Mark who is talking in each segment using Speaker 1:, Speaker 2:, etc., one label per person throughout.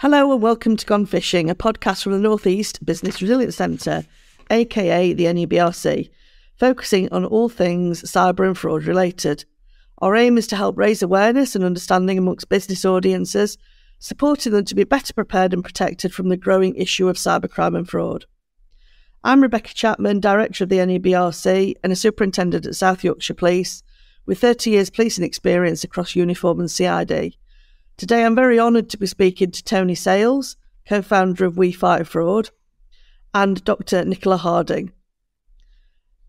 Speaker 1: Hello and welcome to Gone Phishing, a podcast from the Northeast Business Resilience Centre, aka the NEBRC, focusing on all things cyber and fraud related. Our aim is to help raise awareness and understanding amongst business audiences, supporting them to be better prepared and protected from the growing issue of cybercrime and fraud. I'm Rebecca Chapman, Director of the NEBRC and a Superintendent at South Yorkshire Police, with 30 years policing experience across uniform and CID. Today, I'm very honoured to be speaking to Tony Sales, co founder of We Fight Fraud, and Dr. Nicola Harding.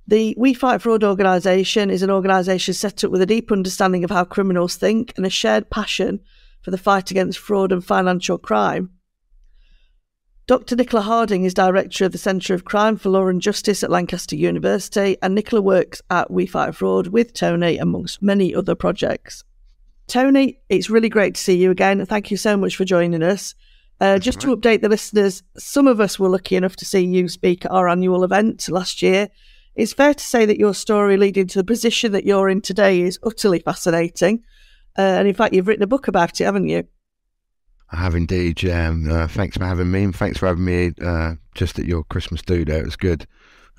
Speaker 1: The We Fight Fraud organisation is an organisation set up with a deep understanding of how criminals think and a shared passion for the fight against fraud and financial crime. Dr. Nicola Harding is director of the Centre of Crime for Law and Justice at Lancaster University, and Nicola works at We Fight Fraud with Tony, amongst many other projects. Tony, it's really great to see you again. Thank you so much for joining us. Uh, just to update the listeners, some of us were lucky enough to see you speak at our annual event last year. It's fair to say that your story leading to the position that you're in today is utterly fascinating. Uh, and in fact, you've written a book about it, haven't you?
Speaker 2: I have indeed. Yeah. Uh, thanks for having me, and thanks for having me uh, just at your Christmas do there. It was good.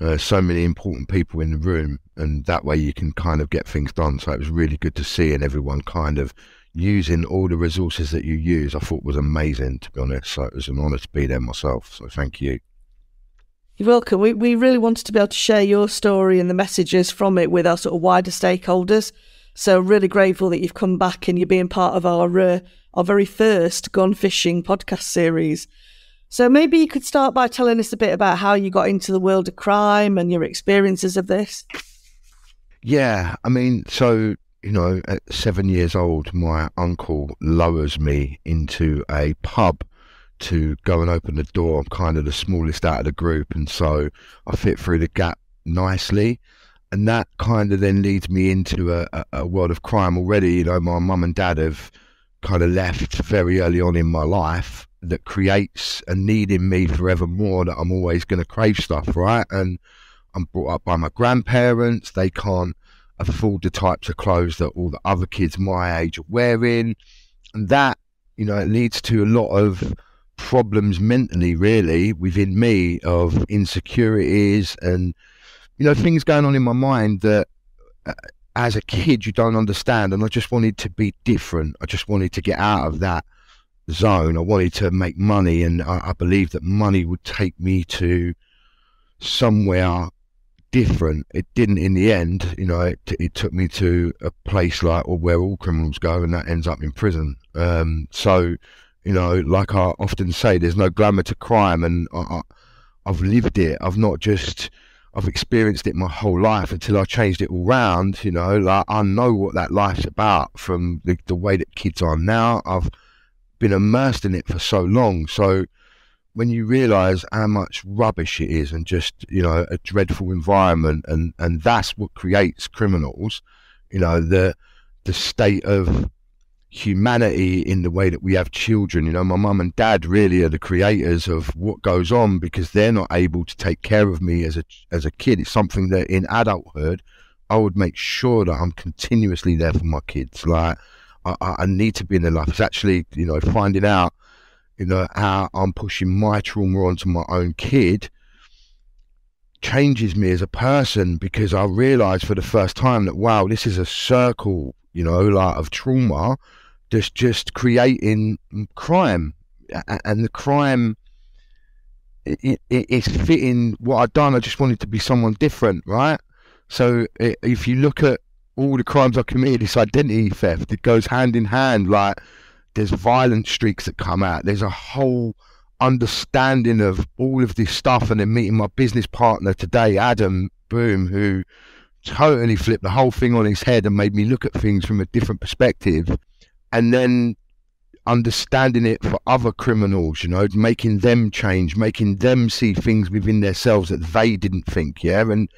Speaker 2: Uh, so many important people in the room, and that way you can kind of get things done. So it was really good to see, and everyone kind of using all the resources that you use. I thought was amazing, to be honest. So it was an honour to be there myself. So thank you.
Speaker 1: You're welcome. We we really wanted to be able to share your story and the messages from it with our sort of wider stakeholders. So really grateful that you've come back and you're being part of our uh, our very first Gone Phishing podcast series. So maybe you could start by telling us a bit about how you got into the world of crime and your experiences of this.
Speaker 2: Yeah, I mean, so you know, at seven years old, my uncle lowers me into a pub to go and open the door. I'm kind of the smallest out of the group, and so I fit through the gap nicely. And that kind of then leads me into a, a, world of crime already. You know, my mum and dad have kind of left very early on in my life that creates a need in me forevermore that I'm always going to crave stuff, right? And I'm brought up by my grandparents. They can't afford the types of clothes that all the other kids my age are wearing. And that, you know, it leads to a lot of problems mentally, really, within me of insecurities and, you know, things going on in my mind that uh, as a kid you don't understand. And I just wanted to be different. I just wanted to get out of that zone. I wanted to make money, and I, I believed that money would take me to somewhere different. It didn't in the end. You know, it, it took me to a place like well, where all criminals go, and that ends up in prison. Um, so, you know, like I often say, there's no glamour to crime, and I, I've lived it. I've not just I've experienced it my whole life until I changed it all round. You know, like I know what that life's about from the, the way that kids are now. I've been immersed in it for so long. So when you realise how much rubbish it is and just you know a dreadful environment, and and that's what creates criminals. You know the the state of humanity in the way that we have children. You know, my mum and dad really are the creators of what goes on because they're not able to take care of me as a as a kid. It's something that in adulthood I would make sure that I'm continuously there for my kids. Like I, I need to be in their life. It's actually, you know, finding out, you know, how I'm pushing my trauma onto my own kid changes me as a person because I realised for the first time that wow, this is a circle, you know, like of trauma, just just creating crime, and the crime. It, it's fitting what I've done. I just wanted to be someone different, right? So if you look at all the crimes I committed, it's identity theft. It goes hand in hand. Like there's violent streaks that come out. There's a whole understanding of all of this stuff, and then meeting my business partner today, Adam Boom, who totally flipped the whole thing on his head and made me look at things from a different perspective, and then understanding it for other criminals, you know, making them change, making them see things within themselves that they didn't think, yeah, and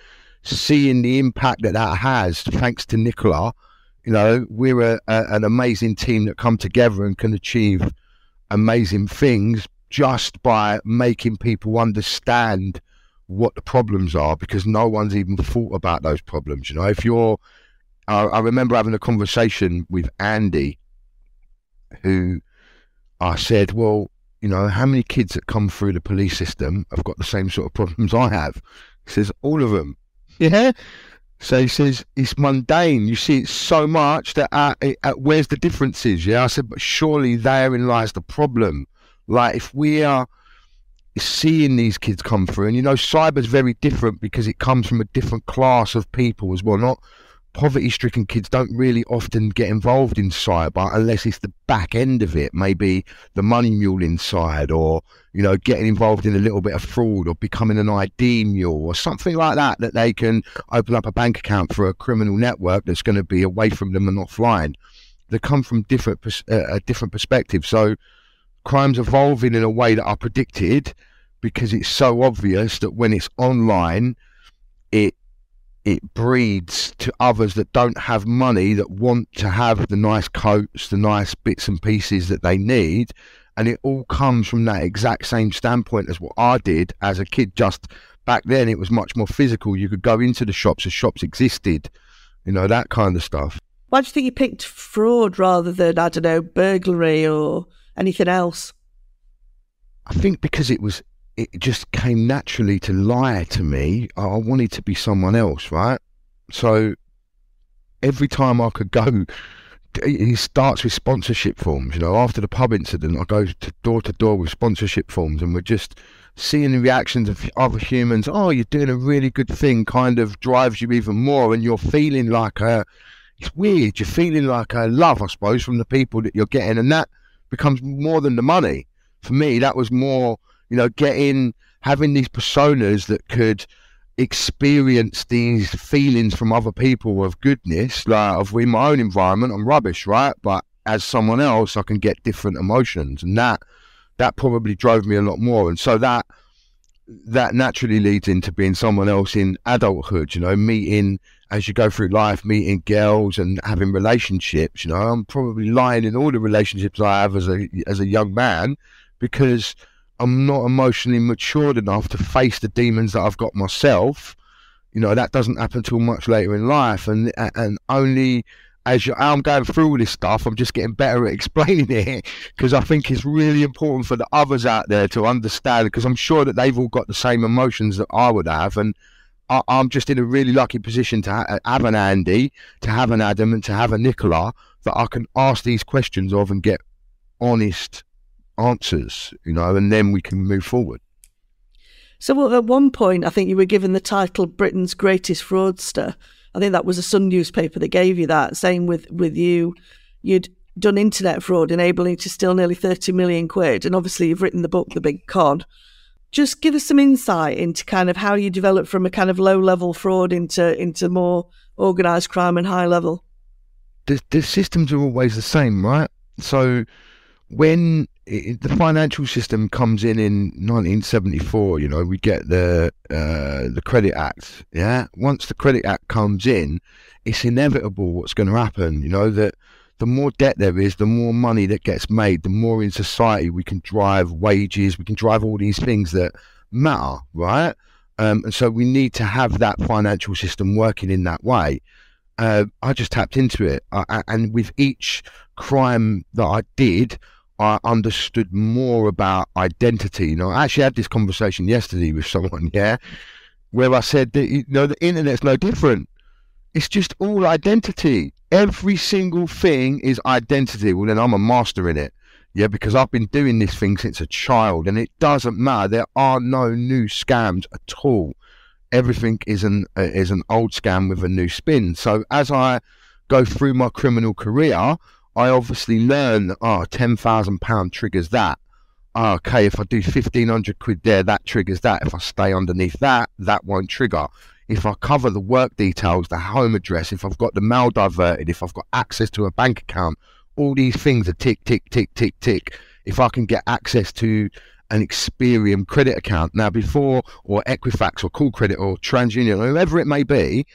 Speaker 2: seeing the impact that that has, thanks to Nicola, you know, we're a, a, an amazing team that come together and can achieve amazing things just by making people understand what the problems are because no one's even thought about those problems. You know, if you're, I, I remember having a conversation with Andy, who I said, well, you know, how many kids that come through the police system have got the same sort of problems I have? He says, all of them. Yeah. So he says it's mundane. You see it so much that uh, uh, where's the differences? Yeah, I said, but surely therein lies the problem. Like if we are seeing these kids come through, and you know, cyber's very different because it comes from a different class of people as well. Not poverty-stricken kids don't really often get involved in cyber unless it's the back end of it, maybe the money mule inside, or you know, getting involved in a little bit of fraud or becoming an ID mule or something like that. That they can open up a bank account for a criminal network that's going to be away from them and offline. They come from different uh, a different perspective. So crime's evolving in a way that I predicted because it's so obvious that when it's online, it breeds to others that don't have money that want to have the nice coats, the nice bits and pieces that they need. And it all comes from that exact same standpoint as what I did as a kid. Just back then, it was much more physical. You could go into the shops, the shops existed, you know, that kind of stuff.
Speaker 1: Why do you think you picked fraud rather than, I don't know, burglary or anything else?
Speaker 2: I think because it was it just came naturally to lie to me. I wanted to be someone else, right? So every time I could go, it starts with sponsorship forms. You know, after the pub incident, I go to door to door with sponsorship forms, and we're just seeing the reactions of other humans. Oh, you're doing a really good thing. Kind of drives you even more, and you're feeling like a. It's weird. You're feeling like a love, I suppose, from the people that you're getting, and that becomes more than the money. For me, that was more you know, getting having these personas that could experience these feelings from other people of goodness, like of in my own environment, I'm rubbish, right? But as someone else, I can get different emotions, and that that probably drove me a lot more. And so that that naturally leads into being someone else in adulthood. You know, meeting as you go through life, meeting girls and having relationships. You know, I'm probably lying in all the relationships I have as a as a young man because I'm not emotionally matured enough to face the demons that I've got myself. You know, that doesn't happen till much later in life. And and only as I'm going through all this stuff, I'm just getting better at explaining it because I think it's really important for the others out there to understand because I'm sure that they've all got the same emotions that I would have. And I, am just in a really lucky position to ha- have an Andy, to have an Adam, and to have a Nicola that I can ask these questions of and get honest answers, you know, and then we can move forward.
Speaker 1: So at one point, I think you were given the title Britain's Greatest Fraudster. I think that was a Sun newspaper that gave you that. Same with, with you. You'd done internet fraud, enabling to steal nearly 30 million quid. And obviously, you've written the book, The Big Con. Just give us some insight into kind of how you developed from a kind of low level fraud into, into more organised crime and high level.
Speaker 2: The, the systems are always the same, right? So when it, the financial system comes in in 1974, you know, we get the uh, the Credit Act. Yeah, once the Credit Act comes in, it's inevitable what's going to happen. You know that the more debt there is, the more money that gets made, the more in society we can drive wages, we can drive all these things that matter, right? Um, and so we need to have that financial system working in that way. Uh, I just tapped into it, uh, and with each crime that I did, I understood more about identity. You know, I actually had this conversation yesterday with someone, yeah, where I said that you know the internet's no different. It's just all identity. Every single thing is identity. Well, then I'm a master in it. Yeah, because I've been doing this thing since a child, and it doesn't matter. There are no new scams at all. Everything is an uh, is an old scam with a new spin. So as I go through my criminal career, I obviously learn that, oh, £10,000 triggers that. Oh, okay, if I do 1500 quid there, that triggers that. If I stay underneath that, that won't trigger. If I cover the work details, the home address, if I've got the mail diverted, if I've got access to a bank account, all these things are tick, tick, tick, tick, tick. If I can get access to an Experian credit account now before, or Equifax, or Callcredit, or TransUnion, or whoever it may be,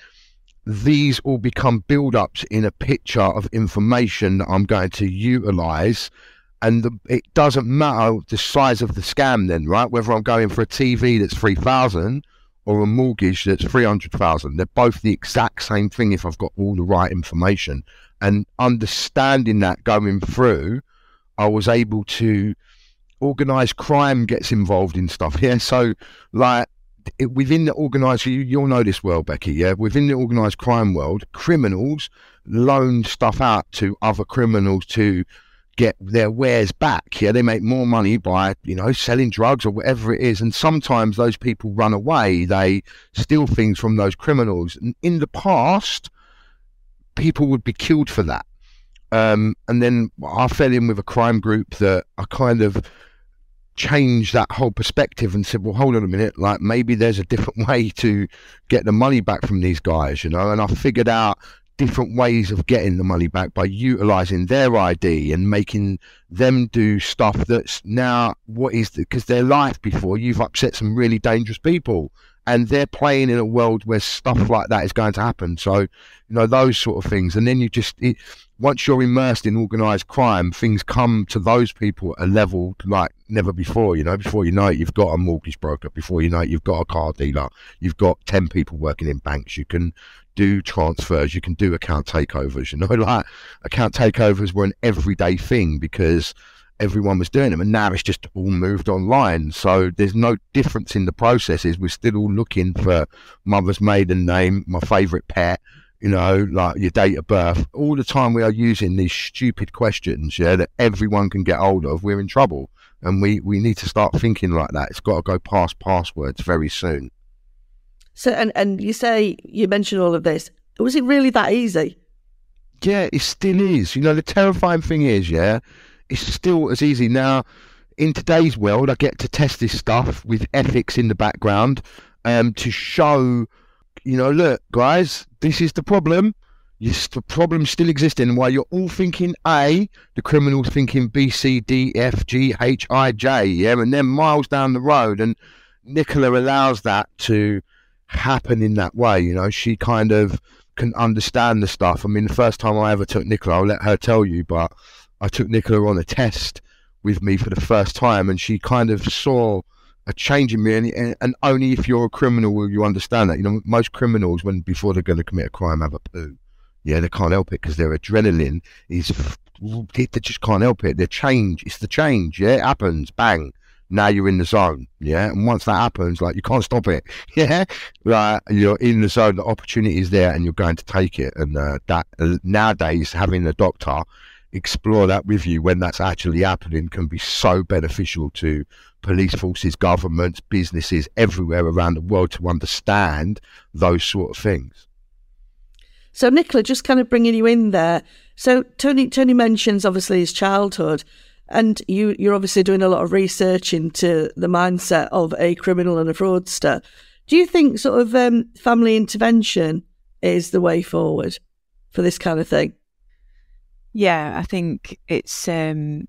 Speaker 2: these all become build ups in a picture of information that I'm going to utilize. And the, it doesn't matter the size of the scam, then, right? Whether I'm going for a TV that's 3000 or a mortgage that's 300,000, they're both the exact same thing if I've got all the right information. And understanding that going through, I was able to organize crime gets involved in stuff. Yeah, so like it, within the organized, you, you'll know this well, Becky. Yeah, within the organized crime world, criminals loan stuff out to other criminals to get their wares back. Yeah, they make more money by, you know, selling drugs or whatever it is. And sometimes those people run away. They steal things from those criminals. And in the past, people would be killed for that. Um, and then I fell in with a crime group that I kind of changed that whole perspective and said, well, hold on a minute, like maybe there's a different way to get the money back from these guys, you know. And I figured out different ways of getting the money back by utilizing their ID and making them do stuff that's now what is because their life before you've upset some really dangerous people and they're playing in a world where stuff like that is going to happen. So, you know, those sort of things. And then you just, it, once you're immersed in organized crime, things come to those people at a level like never before. You know, before you know it, you've got a mortgage broker. Before you know it, you've got a car dealer. You've got 10 people working in banks. You can do transfers. You can do account takeovers. You know, like account takeovers were an everyday thing because everyone was doing them. And now it's just all moved online. So there's no difference in the processes. We're still all looking for mother's maiden name, my favourite pet, you know, like your date of birth. All the time we are using these stupid questions, yeah, that everyone can get hold of, we're in trouble. And we, we need to start thinking like that. It's got to go past passwords very soon.
Speaker 1: So, and, and you say, you mentioned all of this. Was it really that easy?
Speaker 2: Yeah, it still is. You know, the terrifying thing is, yeah, it's still as easy now. In today's world, I get to test this stuff with ethics in the background um, to show, you know, look, guys, this is the problem. The problem still existing. While you're all thinking A, the criminal's thinking B, C, D, F, G, H, I, J, yeah, and then miles down the road. And Nicola allows that to happen in that way. You know, she kind of can understand the stuff. I mean, the first time I ever took Nicola, I'll let her tell you, but I took Nicola on a test with me for the first time, and she kind of saw a change in me. And, and only if you're a criminal will you understand that. You know, most criminals, when before they're going to commit a crime, have a poo. Yeah, they can't help it because their adrenaline is they just can't help it. Their change, it's the change. Yeah, it happens. Bang. Now you're in the zone. Yeah, and once that happens, like you can't stop it. Yeah, like you're in the zone. The opportunity is there, and you're going to take it. And uh, that uh, nowadays, having a doctor explore that with you when that's actually happening can be so beneficial to police forces, governments, businesses everywhere around the world to understand those sort of things.
Speaker 1: So, Nicola, just kind of bringing you in there. So, Tony, Tony mentions obviously his childhood, and you, you're obviously doing a lot of research into the mindset of a criminal and a fraudster. Do you think sort of um, family intervention is the way forward for this kind of thing?
Speaker 3: Yeah, I think it's um,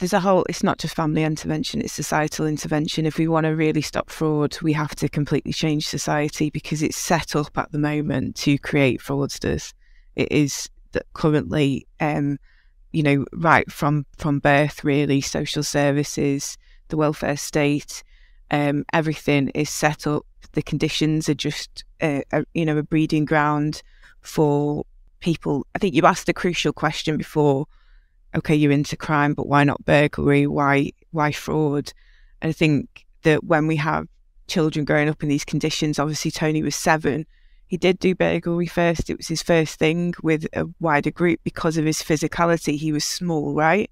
Speaker 3: there's a whole. It's not just family intervention; it's societal intervention. If we want to really stop fraud, we have to completely change society because it's set up at the moment to create fraudsters. It is that currently, um, you know, right from from birth, really, social services, the welfare state, um, everything is set up. The conditions are just, uh, a, you know, a breeding ground for people, I think you asked a crucial question before. Okay, you're into crime, but why not burglary? Why why fraud? And I think that when we have children growing up in these conditions, obviously Tony was seven. He did do burglary first. It was his first thing with a wider group because of his physicality. He was small, right?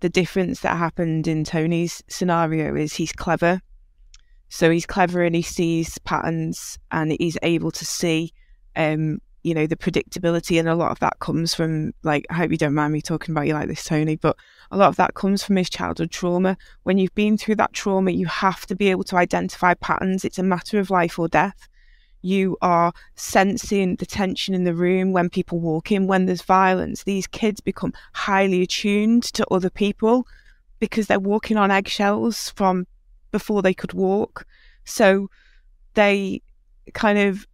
Speaker 3: The difference that happened in Tony's scenario is he's clever. So he's clever and he sees patterns and he's able to see um, you know the predictability and a lot of that comes from like i hope you don't mind me talking about you like this tony but a lot of that comes from his childhood trauma. When you've been through that trauma you have to be able to identify patterns. It's a matter of life or death. You are sensing the tension in the room when people walk in when there's violence. These kids become highly attuned to other people because they're walking on eggshells from before they could walk. So they kind of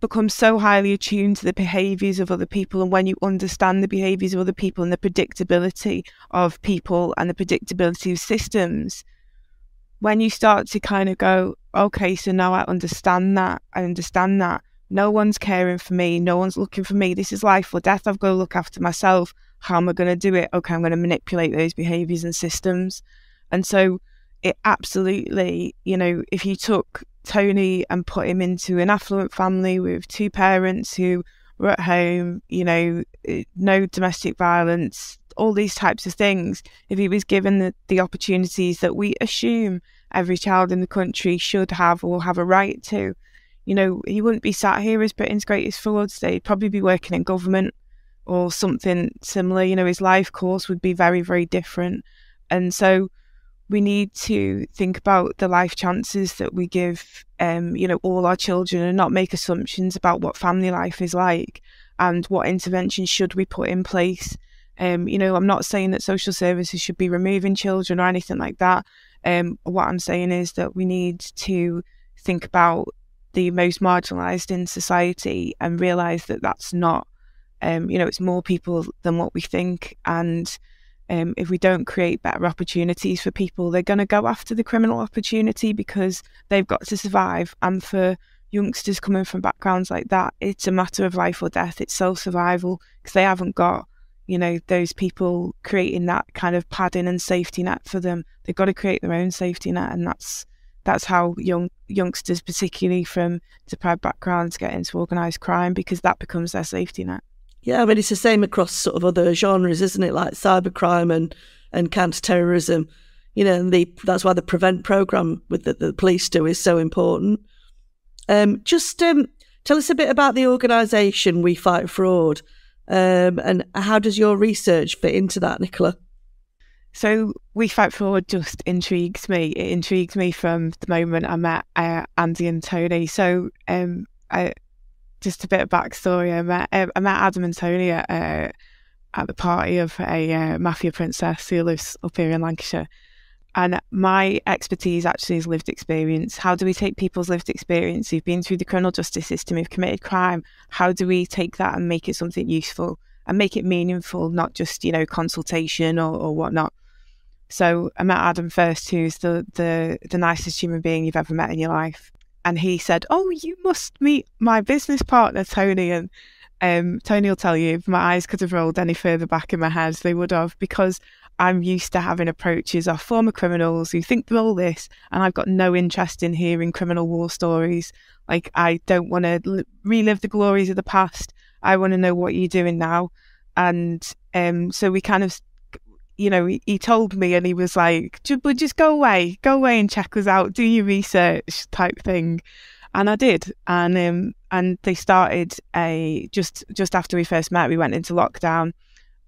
Speaker 3: become so highly attuned to the behaviors of other people. And when you understand the behaviors of other people and the predictability of people and the predictability of systems, when you start to kind of go, okay, so now I understand that, I understand that. No one's caring for me. No one's looking for me. This is life or death. I've got to look after myself. How am I going to do it? Okay, I'm going to manipulate those behaviors and systems. And so it absolutely, you know, if you took Tony and put him into an affluent family with two parents who were at home, you know, eh, no domestic violence, all these types of things, if he was given the, the opportunities that we assume every child in the country should have or have a right to, you know, he wouldn't be sat here as Britain's greatest fraudster. He'd probably be working in government or something similar. You know, his life course would be very, very different. And so we need to think about the life chances that we give, um, you know, all our children and not make assumptions about what family life is like and what interventions should we put in place. Um, you know, I'm not saying that social services should be removing children or anything like that. Um, what I'm saying is that we need to think about the most marginalised in society and realise that that's not, um, you know, it's more people than what we think and um, if we don't create better opportunities for people, they're going to go after the criminal opportunity because they've got to survive. And for youngsters coming from backgrounds like that, it's a matter of life or death. It's self survival because they haven't got, you know, those people creating that kind of padding and safety net for them. They've got to create their own safety net, and that's that's how young youngsters, particularly from deprived backgrounds, get into organised crime because that becomes their safety net.
Speaker 1: Yeah, I mean it's the same across sort of other genres, isn't it? Like cybercrime and and counter terrorism. You know, and the that's why the prevent program with the, the police do is so important. Um, just um, tell us a bit about the organisation We Fight Fraud, um, and how does your research fit into that, Nicola?
Speaker 3: So We Fight Fraud just intrigues me. It intrigues me from the moment I met uh, Andy and Tony. So um, I just a bit of backstory. I met um, I met Adam and Tony at, uh, at the party of a uh, mafia princess who lives up here in Lancashire. And my expertise actually is lived experience. How do we take people's lived experience who've been through the criminal justice system, who've committed crime? How do we take that and make it something useful and make it meaningful, not just, you know, consultation or, or whatnot? So I met Adam first, who's the, the the nicest human being you've ever met in your life and he said, "Oh, you must meet my business partner, Tony." And um, Tony will tell you, if my eyes could have rolled any further back in my head, they would have, because I'm used to having approaches of former criminals who think they're all this, and I've got no interest in hearing criminal war stories. Like, I don't want to l- relive the glories of the past. I want to know what you're doing now. And um, so we kind of you know, he, he, told me and he was like, but just go away, go away and check us out, do your research type thing. And I did. And um, and they started a just just after we first met, we went into lockdown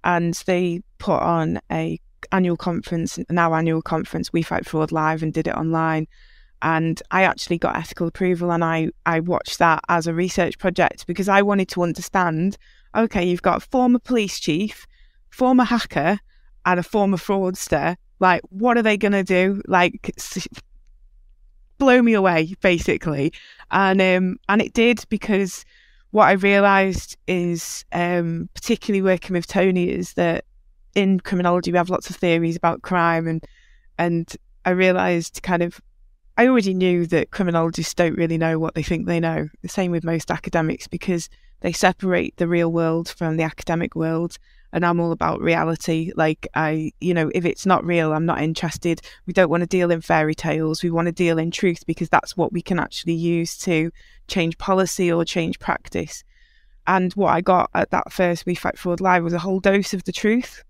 Speaker 3: and they put on a annual conference, an our annual conference, We Fight Fraud Live and did it online. And I actually got ethical approval and I, I watched that as a research project because I wanted to understand, okay, you've got a former police chief, former hacker, and a former fraudster, like, what are they going to do? Like, blow me away, basically. And um, and it did because what I realised is, um, particularly working with Tony, is that in criminology we have lots of theories about crime, and and I realised kind of I already knew that criminologists don't really know what they think they know. The same with most academics because they separate the real world from the academic world and I'm all about reality. Like I, you know, if it's not real, I'm not interested. We don't want to deal in fairy tales. We want to deal in truth because that's what we can actually use to change policy or change practice. And what I got at that first We Fight Fraud Live was a whole dose of the truth.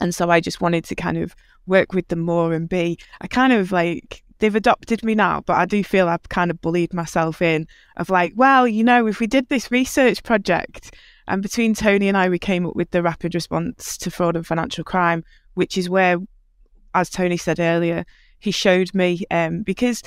Speaker 3: And so I just wanted to kind of work with them more and be, I kind of like, they've adopted me now, but I do feel I've kind of bullied myself in of like, well, you know, if we did this research project and between Tony and I, we came up with the rapid response to fraud and financial crime, which is where, as Tony said earlier, he showed me um, because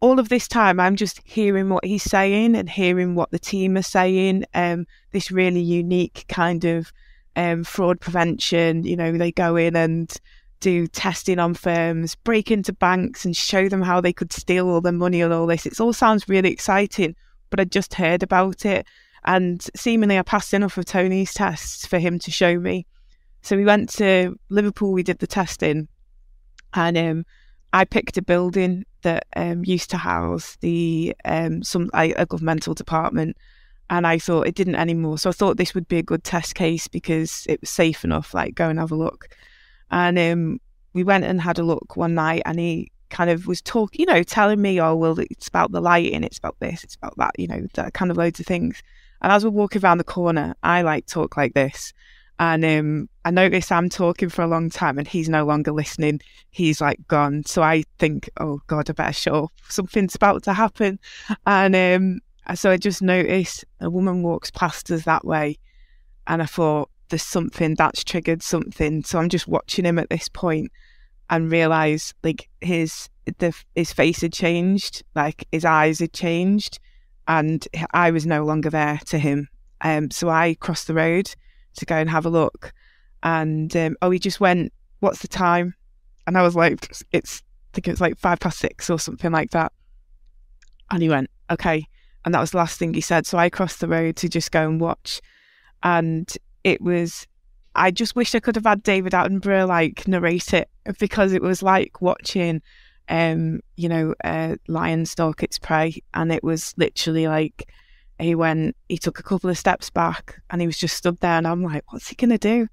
Speaker 3: all of this time I'm just hearing what he's saying and hearing what the team are saying. Um, this really unique kind of um, fraud prevention. You know, they go in and do testing on firms, break into banks and show them how they could steal all their money and all this. It all sounds really exciting, but I just heard about it. And seemingly, I passed enough of Tony's tests for him to show me. So we went to Liverpool, we did the testing, and um, I picked a building that um, used to house the um, some a governmental department, and I thought it didn't anymore. So I thought this would be a good test case because it was safe enough. Like go and have a look, and um, we went and had a look one night, and he kind of was talking, you know, telling me, "Oh, well, it's about the lighting, it's about this, it's about that," you know, that kind of loads of things. And as we're walking around the corner, I like talk like this. And um, I notice I'm talking for a long time and he's no longer listening. He's like gone. So I think, oh God, I better shut up. Something's about to happen. And um, so I just noticed a woman walks past us that way. And I thought, there's something that's triggered something. So I'm just watching him at this point and realize like his the his face had changed, like his eyes had changed, and I was no longer there to him. Um, so I crossed the road to go and have a look, and um, oh, he just went, "What's the time?" And I was like, "It's I think it's like five past six or something like that." And he went, "Okay," and that was the last thing he said. So I crossed the road to just go and watch, and it was. I just wish I could have had David Attenborough like narrate it because it was like watching um, you know, a lion stalk its prey. And it was literally like he went, he took a couple of steps back and he was just stood there. And I'm like, what's he going to do?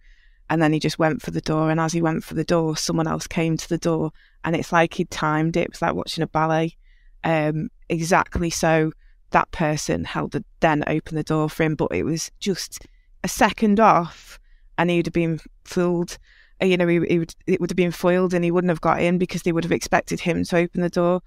Speaker 3: And then he just went for the door. And as he went for the door, someone else came to the door. And it's like he'd timed it. It was like watching a ballet. Um, exactly so that person held the, then opened the door for him. But it was just a second off and he'd have been fooled Uh, you know, he, he would, it would have been foiled and he wouldn't have got in because they would have expected him to open the door.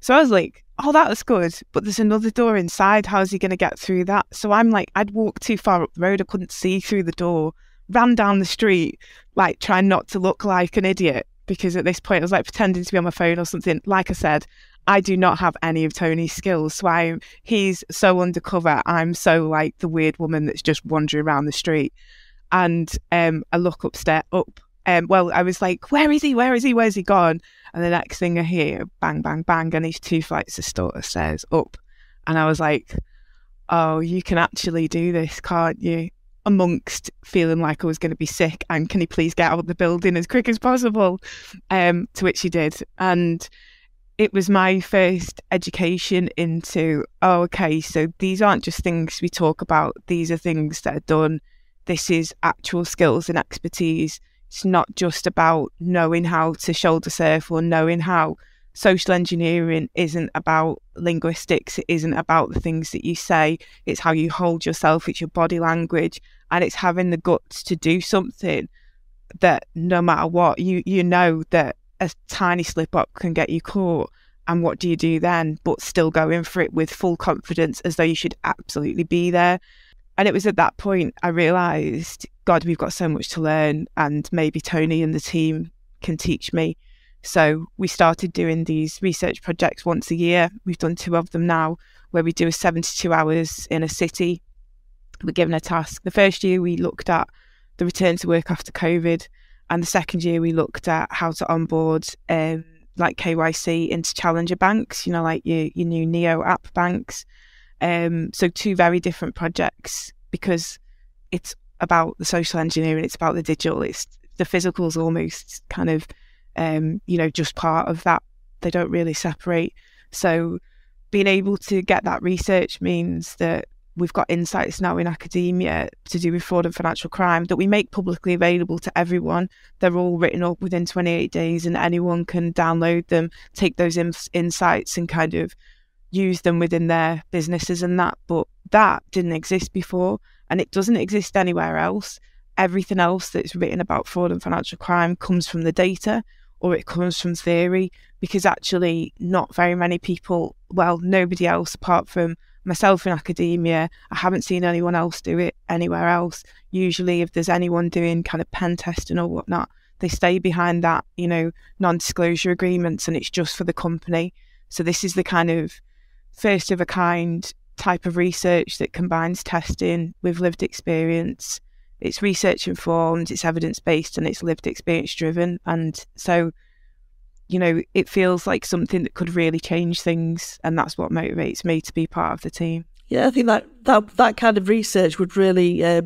Speaker 3: So I was like, oh, that was good. But there's another door inside. How's he going to get through that? So I'm like, I'd walked too far up the road. I couldn't see through the door, ran down the street, like trying not to look like an idiot because at this point I was like pretending to be on my phone or something. Like I said, I do not have any of Tony's skills. So I'm, he's so undercover. I'm so like the weird woman that's just wandering around the street and um, I look upstairs up. Um, well, I was like, "Where is he? Where is he? Where's he gone?" And the next thing I hear, bang, bang, bang, and he's two flights of stairs up. And I was like, "Oh, you can actually do this, can't you?" Amongst feeling like I was going to be sick, and can he please get out of the building as quick as possible? Um, to which he did, and it was my first education into oh okay so these aren't just things we talk about these are things that are done this is actual skills and expertise. It's not just about knowing how to shoulder surf or knowing how social engineering isn't about linguistics. It isn't about the things that you say. It's how you hold yourself. It's your body language, and it's having the guts to do something that no matter what you you know that a tiny slip up can get you caught. And what do you do then? But still go in for it with full confidence as though you should absolutely be there. And it was at that point I realised, God, we've got so much to learn, and maybe Tony and the team can teach me. So we started doing these research projects once a year. We've done two of them now, where we do a 72 hours in a city. We're given a task. The first year we looked at the return to work after COVID, and the second year we looked at how to onboard um, like KYC into challenger banks, you know, like your, your new Neo app banks. Um, so two very different projects because it's about the social engineering, it's about the digital, it's the physical's almost kind of um, you know, just part of that. They don't really separate. So being able to get that research means that we've got insights now in academia to do with fraud and financial crime that we make publicly available to everyone. They're all written up within 28 days, and anyone can download them, take those in- insights, and kind of use them within their businesses and that. But that didn't exist before and it doesn't exist anywhere else. Everything else that's written about fraud and financial crime comes from the data or it comes from theory because actually not very many people, well, nobody else apart from myself in academia, I haven't seen anyone else do it anywhere else. Usually, if there's anyone doing kind of pen testing or whatnot, they stay behind that, you know, non disclosure agreements and it's just for the company. So, this is the kind of first of a kind type of research that combines testing with lived experience. It's research informed, it's evidence based, and it's lived experience driven. And so, you know, it feels like something that could really change things. And that's what motivates me to be part of the team.
Speaker 1: Yeah, I think that that, that kind of research would really uh,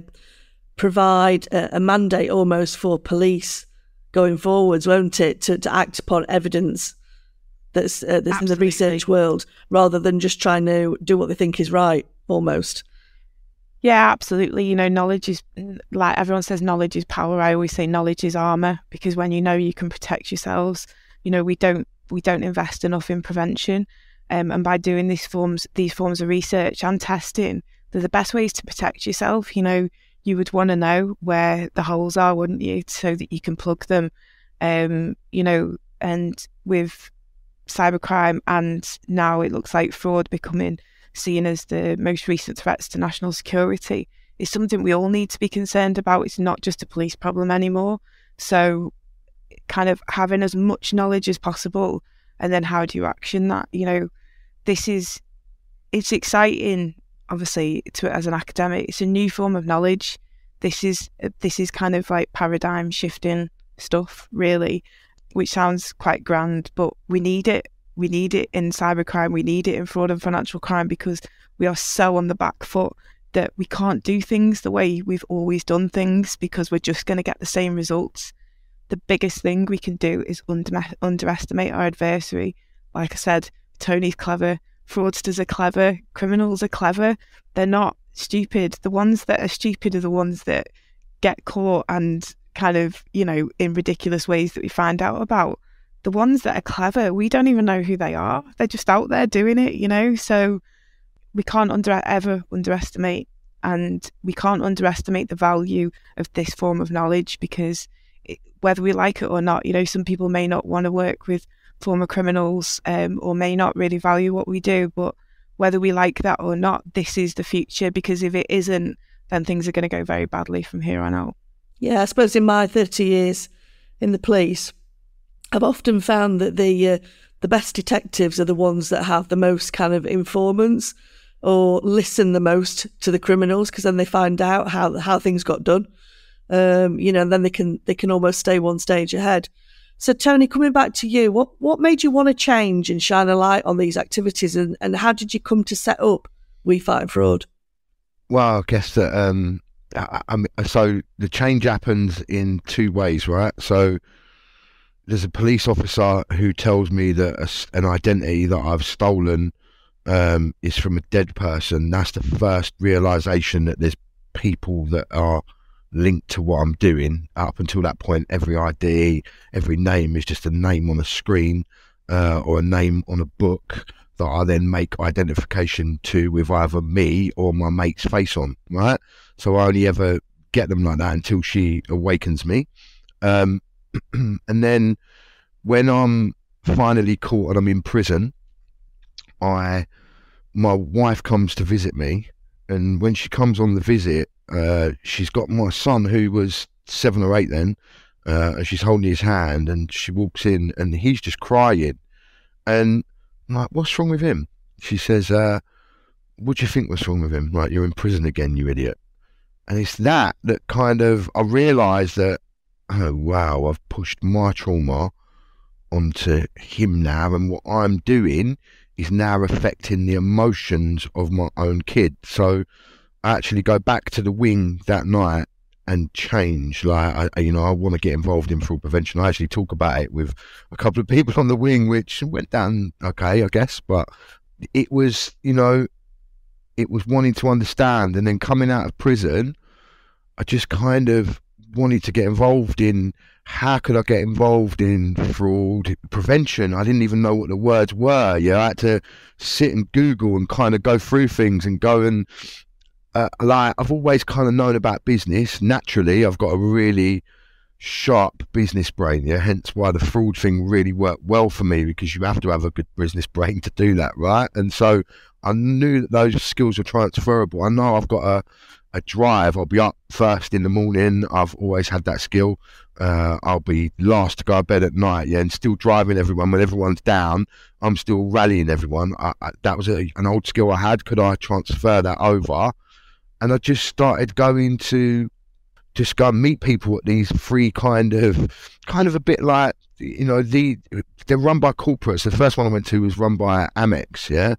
Speaker 1: provide a, a mandate almost for police going forwards, won't it, to, to act upon evidence that's uh, that's in the research world rather than just trying to do what they think is right almost
Speaker 3: Yeah, absolutely. You know, knowledge is like everyone says, knowledge is power. I always say knowledge is armor because when you know you can protect yourselves, you know, we don't we don't invest enough in prevention. Um, and by doing these forms these forms of research and testing, they're the best ways to protect yourself. You know, you would want to know where the holes are, wouldn't you, so that you can plug them. Um, you know, and with cybercrime and now it looks like fraud becoming seen as the most recent threats to national security is something we all need to be concerned about. It's not just a police problem anymore. So, kind of having as much knowledge as possible, and then how do you action that? You know, this is it's exciting. Obviously, to as an academic, it's a new form of knowledge. This is this is kind of like paradigm shifting stuff, really, which sounds quite grand, but we need it we need it in cybercrime, we need it in fraud and financial crime because we are so on the back foot that we can't do things the way we've always done things because we're just going to get the same results. The biggest thing we can do is under- underestimate our adversary. Like I said, Tony's clever, fraudsters are clever, criminals are clever. They're not stupid. The ones that are stupid are the ones that get caught and kind of, you know, in ridiculous ways that we find out about the ones that are clever, we don't even know who they are. They're just out there doing it, you know? So we can't under, ever underestimate and we can't underestimate the value of this form of knowledge because it, whether we like it or not, you know, some people may not want to work with former criminals um, or may not really value what we do, but whether we like that or not, this is the future because if it isn't, then things are going to go very badly from here on out.
Speaker 1: Yeah, I suppose in my 30 years in the police, I've often found that the uh, the best detectives are the ones that have the most kind of informants or listen the most to the criminals because then they find out how how things got done. Um, you know, and then they can they can almost stay one stage ahead. So Tony, coming back to you, what what made you want to change and shine a light on these activities, and, and how did you come to set up We Fight Fraud?
Speaker 2: Well, I guess that um, I, I, so the change happens in two ways, right? So there's a police officer who tells me that a, an identity that I've stolen um, is from a dead person. That's the first realization that there's people that are linked to what I'm doing. Up until that point, every ID, every name is just a name on a screen uh, or a name on a book that I then make identification to with either me or my mate's face on, right? So I only ever get them like that until she awakens me. Um, and then when I'm finally caught and I'm in prison, I my wife comes to visit me, and when she comes on the visit, uh, she's got my son who was seven or eight then, uh, and she's holding his hand, and she walks in, and he's just crying, and I'm like, "What's wrong with him?" She says, uh, "What do you think was wrong with him? Right, you're in prison again, you idiot." And it's that that kind of I realised that oh wow, I've pushed my trauma onto him now, and what I'm doing is now affecting the emotions of my own kid. So I actually go back to the wing that night and change. Like, I, you know, I want to get involved in fraud prevention. I actually talk about it with a couple of people on the wing, which went down okay, I guess. But it was, you know, it was wanting to understand. And then coming out of prison, I just kind of wanted to get involved in how could I get involved in fraud prevention? I didn't even know what the words were. Yeah, I had to sit and Google and kind of go through things and go and uh, like I've always kind of known about business. Naturally, I've got a really sharp business brain. Yeah, hence why the fraud thing really worked well for me because you have to have a good business brain to do that, right? And so I knew that those skills were transferable. I know I've got a a drive. I'll be up first in the morning. I've always had that skill. Uh, I'll be last to go to bed at night, yeah, and still driving everyone when everyone's down. I'm still rallying everyone. I, I, that was a, an old skill I had. Could I transfer that over? And I just started going to just go and meet people at these free kind of, kind of a bit like, you know, the they're run by corporates. The first one I went to was run by Amex, yeah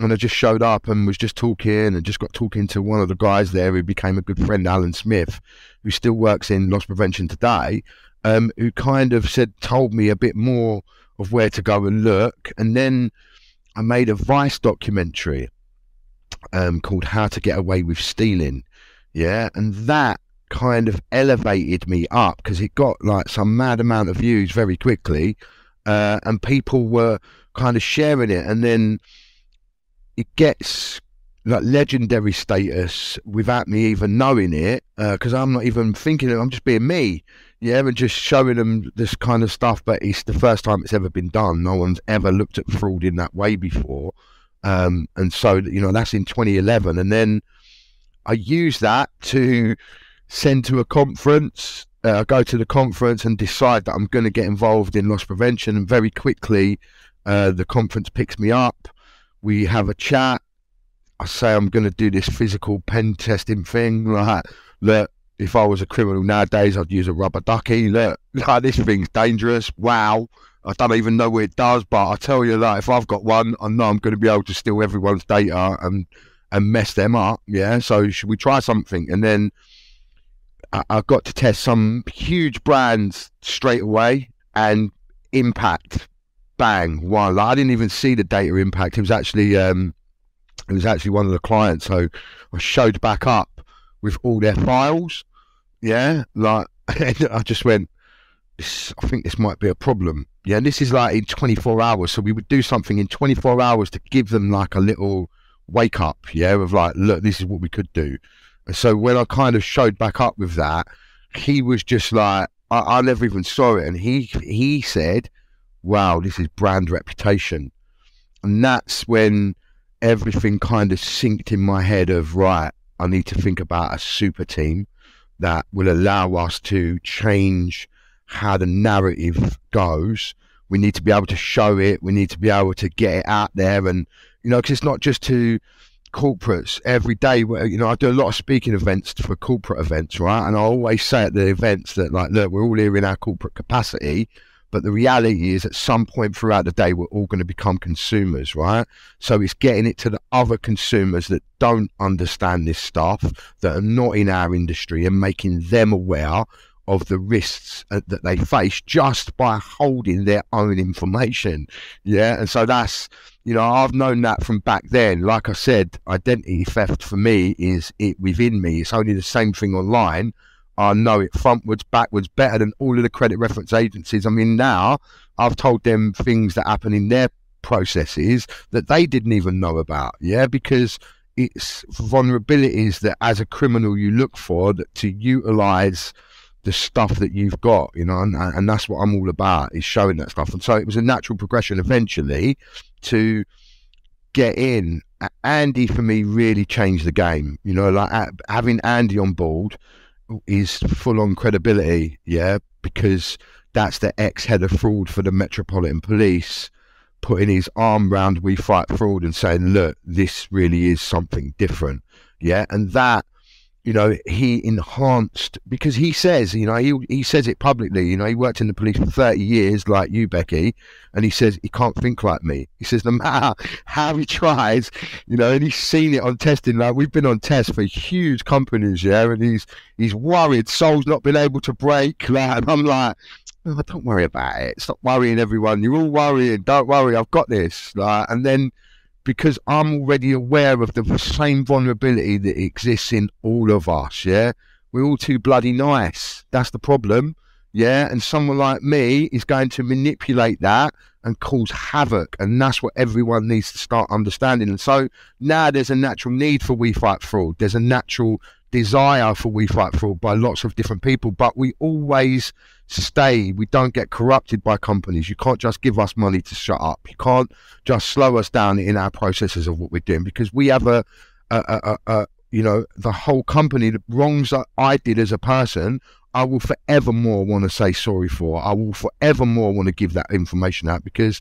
Speaker 2: and I just showed up and was just talking and just got talking to one of the guys there who became a good friend, Alan Smith, who still works in loss prevention today, um, who kind of said, told me a bit more of where to go and look. And then I made a Vice documentary um, called How to Get Away with Stealing. Yeah. And that kind of elevated me up because it got like some mad amount of views very quickly. Uh, and people were kind of sharing it. And then it gets like legendary status without me even knowing it because uh, I'm not even thinking. I'm just being me, yeah, and just showing them this kind of stuff. But it's the first time it's ever been done. No one's ever looked at fraud in that way before, um, and so you know that's in 2011. And then I use that to send to a conference. Uh, I go to the conference and decide that I'm going to get involved in loss prevention, and very quickly, uh, the conference picks me up. We have a chat I say I'm going to do this physical pen testing thing. Like, look, if I was a criminal nowadays, I'd use a rubber ducky. Look, like, this thing's dangerous. Wow. I don't even know what it does, but I tell you, that if I've got one, I know I'm going to be able to steal everyone's data and and mess them up. Yeah. So should we try something? And then I, I got to test some huge brands straight away and impact. Bang! Like, I didn't even see the data impact. It was actually um, it was actually one of the clients. So I showed back up with all their files. Yeah, like I just went. I think this might be a problem. Yeah, and this is like in 24 hours. So we would do something in 24 hours to give them like a little wake up. Yeah, of like, look, this is what we could do. And so when I kind of showed back up with that, he was just like, I, I never even saw it, and he he said, "Wow, this is brand reputation," and that's when everything kind of synced in my head of right, I need to think about a super team that will allow us to change how the narrative goes. We need to be able to show it. We need to be able to get it out there, and you know, because it's not just to corporates every day. Where You know, I do a lot of speaking events for corporate events, right? And I always say at the events that, like, look, we're all here in our corporate capacity, but the reality is, at some point throughout the day, we're all going to become consumers, right? So it's getting it to the other consumers that don't understand this stuff, that are not in our industry, and making them aware of the risks uh, that they face just by holding their own information. Yeah. And so that's, you know, I've known that from back then. Like I said, identity theft for me is it within me. It's only the same thing online I know it frontwards, backwards, better than all of the credit reference agencies. I mean, now I've told them things that happen in their processes that they didn't even know about. Yeah, because it's vulnerabilities that as a criminal you look for that to utilize the stuff that you've got, you know, and, and that's what I'm all about is showing that stuff. And so it was a natural progression eventually to get in. Andy for me really changed the game, you know, like having Andy on board is full on credibility, yeah, because that's the ex head of fraud for the Metropolitan Police putting his arm round We Fight Fraud and saying, look, this really is something different, yeah, and that you know, he enhanced because he says, you know, he he says it publicly. You know, he worked in the police for thirty years, like you, Becky, and he says he can't think like me. He says no matter how he tries, you know, and he's seen it on testing. Like we've been on tests for huge companies, yeah, and he's he's worried. Soul's not been able to break. Like, I'm like, oh, don't worry about it. Stop worrying, everyone. You're all worrying. Don't worry. I've got this. Like, and then because I'm already aware of the same vulnerability that exists in all of us. Yeah, we're all too bloody nice. That's the problem. Yeah, and someone like me is going to manipulate that and cause havoc, and that's what everyone needs to start understanding. And so now there's a natural need for We Fight Fraud. There's a natural desire for We Fight Fraud by lots of different people, but we always stay. We don't get corrupted by companies. You can't just give us money to shut up. You can't just slow us down in our processes of what we're doing because we have a, a, a, a you know, the whole company, the wrongs that I did as a person, I will forevermore want to say sorry for. I will forevermore want to give that information out because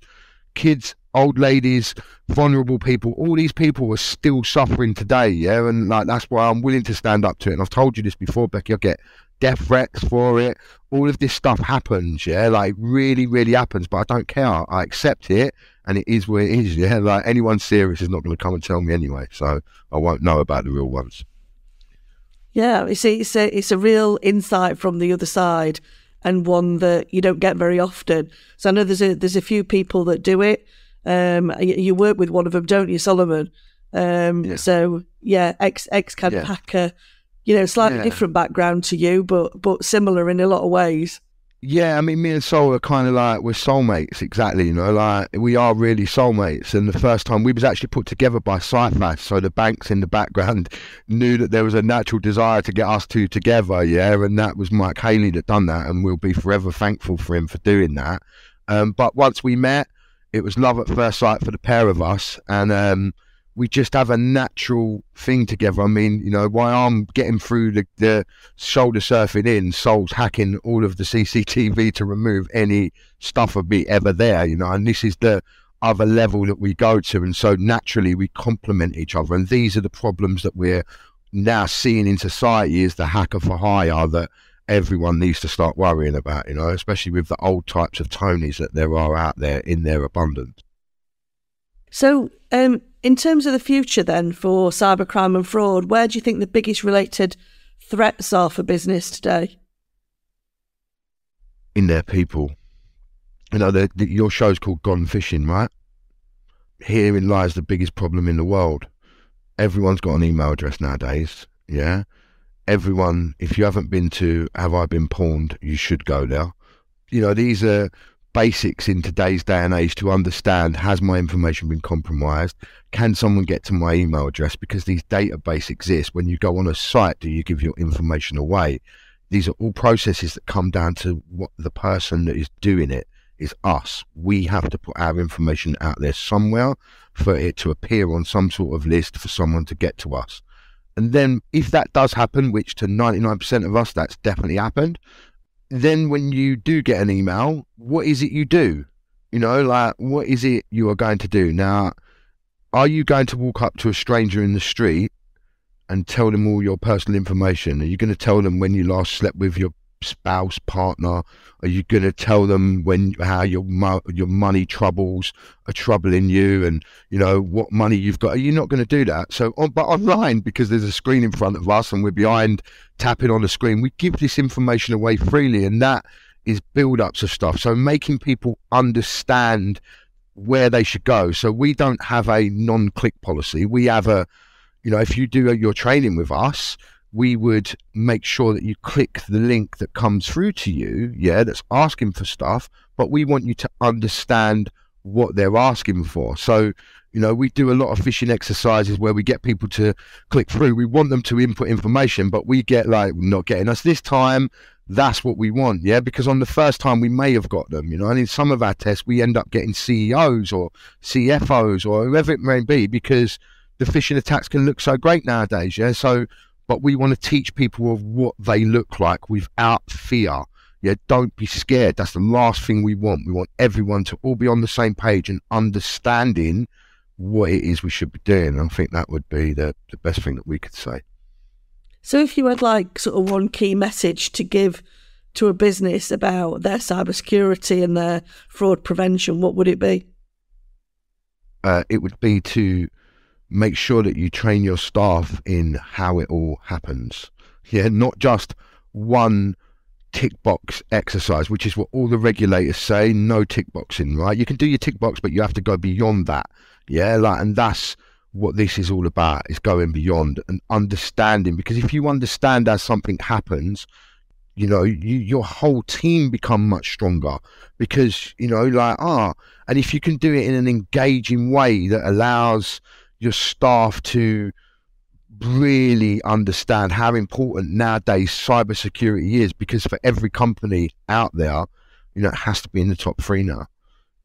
Speaker 2: kids old ladies, vulnerable people, all these people are still suffering today, yeah, and like that's why I'm willing to stand up to it. And I've told you this before, Becky. I get death threats for it. All of this stuff happens, yeah, like really, really happens. But I don't care. I accept it, and it is what it is, yeah. Like anyone serious is not going to come and tell me anyway, so I won't know about the real ones.
Speaker 1: Yeah, you see, it's a it's a real insight from the other side, and one that you don't get very often. So I know there's a there's a few people that do it um, you, you, work with one of them, don't you, Solomon? Um, yeah. So yeah, ex ex CAD yeah. hacker, you know, slightly yeah. different background to you, but but similar in a lot of ways.
Speaker 2: Yeah, I mean, me and Sol are kind of like we're soulmates, exactly. You know, like we are really soulmates. And the first time we was actually put together by CIFAS, so the banks in the background knew that there was a natural desire to get us two together. Yeah, and that was Mike Haley that done that, and we'll be forever thankful for him for doing that. Um, but once we met, it was love at first sight for the pair of us, and um, we just have a natural thing together. I mean, you know, while I'm getting through the, the shoulder surfing in, Sol's hacking all of the CCTV to remove any stuff of me ever there, you know, and this is the other level that we go to. And so naturally we complement each other. And these are the problems that we're now seeing in society is the hacker for hire that everyone needs to start worrying about, you know, especially with the old types of Tonys that there are out there in their abundance.
Speaker 1: So, um, in terms of the future, then for cybercrime and fraud, where do you think the biggest related threats are for business today?
Speaker 2: In their people. You know, the, the, your show's called Gone Phishing, right? Herein lies the biggest problem in the world. Everyone's got an email address nowadays, yeah? Everyone, if you haven't been to Have I Been Pwned, you should go there. You know, these are basics in today's day and age to understand has my information been compromised? Can someone get to my email address? Because these databases exist. When you go on a site, do you give your information away? These are all processes that come down to what the person that is doing it is us. We have to put our information out there somewhere for it to appear on some sort of list for someone to get to us. And then if that does happen, which to 99% of us, that's definitely happened, then when you do get an email, what is it you do? You know, like what is it you are going to do? Now, are you going to walk up to a stranger in the street and tell them all your personal information? Are you going to tell them when you last slept with your spouse, partner? Are you going to tell them when how your your money troubles are troubling you, and you know what money you've got? Are you not going to do that? So, on, but online because there's a screen in front of us and we're behind tapping on the screen, we give this information away freely, and that is build-ups of stuff. So making people understand where they should go. So we don't have a non-click policy. We have a, you know, if you do your training with us, we would make sure that you click the link that comes through to you, yeah, that's asking for stuff, but we want you to understand what they're asking for. So, you know, we do a lot of phishing exercises where we get people to click through. We want them to input information, but we get like not getting us this time. That's what we want, yeah. Because on the first time we may have got them, you know, and in some of our tests we end up getting CEOs or CFOs or whoever it may be because the phishing attacks can look so great nowadays, yeah. So but we want to teach people of what they look like without fear. Yeah, don't be scared. That's the last thing we want. We want everyone to all be on the same page and understanding what it is we should be doing. I think that would be the, the best thing that we could say.
Speaker 1: So, if you had like sort of one key message to give to a business about their cybersecurity and their fraud prevention, what would it be?
Speaker 2: Uh, it would be to make sure that you train your staff in how it all happens. Yeah, not just one tick box exercise, which is what all the regulators say. No tick boxing, right? You can do your tick box, but you have to go beyond that. Yeah, like, and that's what this is all about is going beyond and understanding. Because if you understand as something happens, you know, you, your whole team become much stronger because, you know, like, ah, and if you can do it in an engaging way that allows your staff to really understand how important nowadays cybersecurity is because for every company out there, you know, it has to be in the top three now.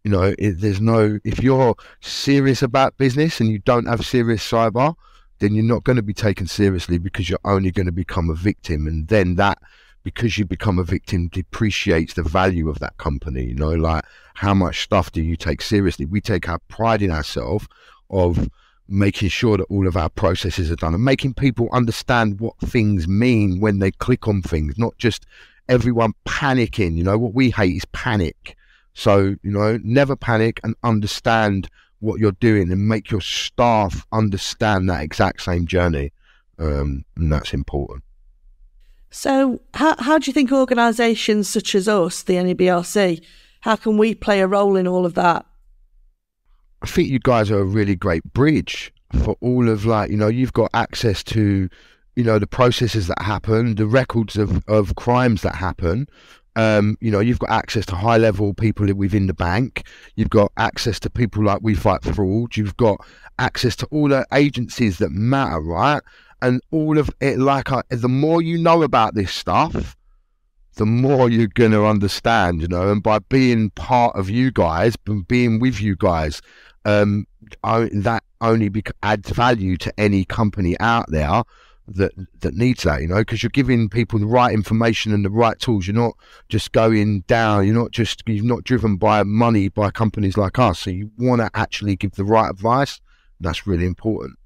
Speaker 2: You know, there's no, if you're serious about business and you don't have serious cyber, then you're not going to be taken seriously because you're only going to become a victim. And then that, because you become a victim, depreciates the value of that company. You know, like how much stuff do you take seriously? We take our pride in ourselves of, making sure that all of our processes are done and making people understand what things mean when they click on things, not just everyone panicking. You know, what we hate is panic. So, you know, never panic and understand what you're doing and make your staff understand that exact same journey. Um, and that's important.
Speaker 1: So, how, how do you think organisations such as us, the NEBRC, how can we play a role in all of that?
Speaker 2: I think you guys are a really great bridge. for all of like you know you've got access to you know the processes that happen, the records of of crimes that happen. Um, you know, you've got access to high level people within the bank. You've got access to people like We Fight Fraud. You've got access to all the agencies that matter, right? And all of it, like, I, the more you know about this stuff, the more you're going to understand, you know. And by being part of you guys, being with you guys, um, that only bec- adds value to any company out there that that needs that, you know, because you're giving people the right information and the right tools. You're not just going down. You're not just you're not driven by money by companies like us. So you want to actually give the right advice. That's really important.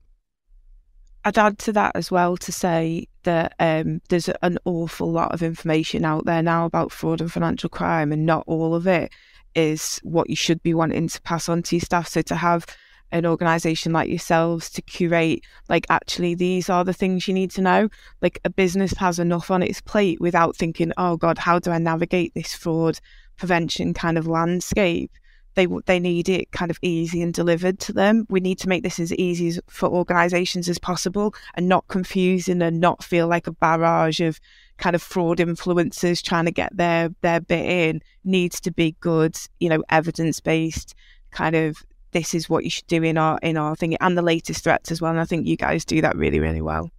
Speaker 3: I'd add to that as well to say that um, there's an awful lot of information out there now about fraud and financial crime, and not all of it is what you should be wanting to pass on to your staff. So to have an organization like yourselves to curate like actually these are the things you need to know like a business has enough on its plate without thinking oh god how do i navigate this fraud prevention kind of landscape they they need it kind of easy and delivered to them we need to make this as easy as, for organizations as possible and not confusing and not feel like a barrage of kind of fraud influencers trying to get their their bit in needs to be good you know evidence based kind of this is what you should do in our in our thing and the latest threats as well. And I think you guys do that really, really well.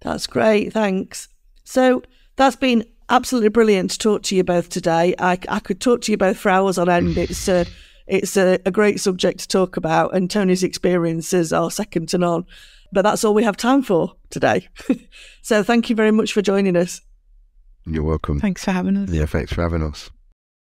Speaker 1: That's great. Thanks. So that's been absolutely brilliant to talk to you both today. I, I could talk to you both for hours on end. Mm. It's a, it's a, a great subject to talk about, and Tony's experiences are second to none. But that's all we have time for today. so thank you very much for joining us.
Speaker 2: You're welcome.
Speaker 3: Thanks for having us.
Speaker 2: Yeah, thanks for having us.